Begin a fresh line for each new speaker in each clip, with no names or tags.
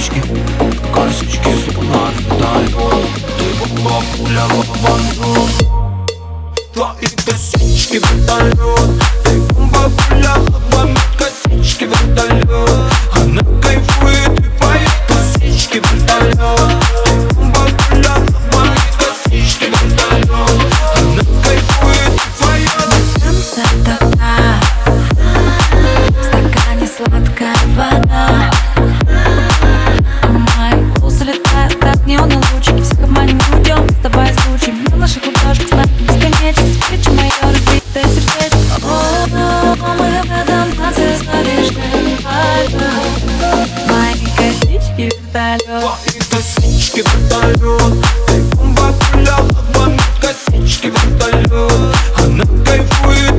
ishki Kallë si qki si po nani po tani po Të i po po bapu lëva po i të si qki po tani полет Косички вертолет Тайком в отелях Обмануть косички вертолет Она кайфует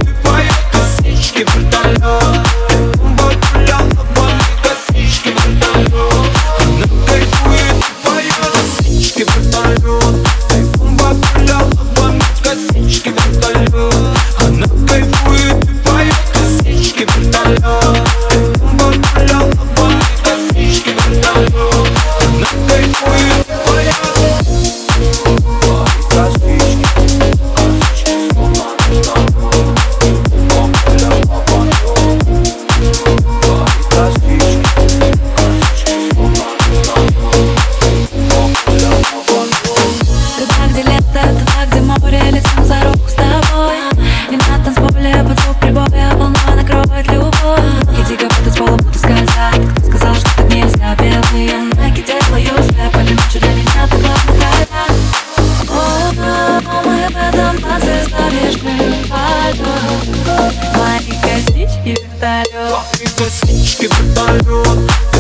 Skip the final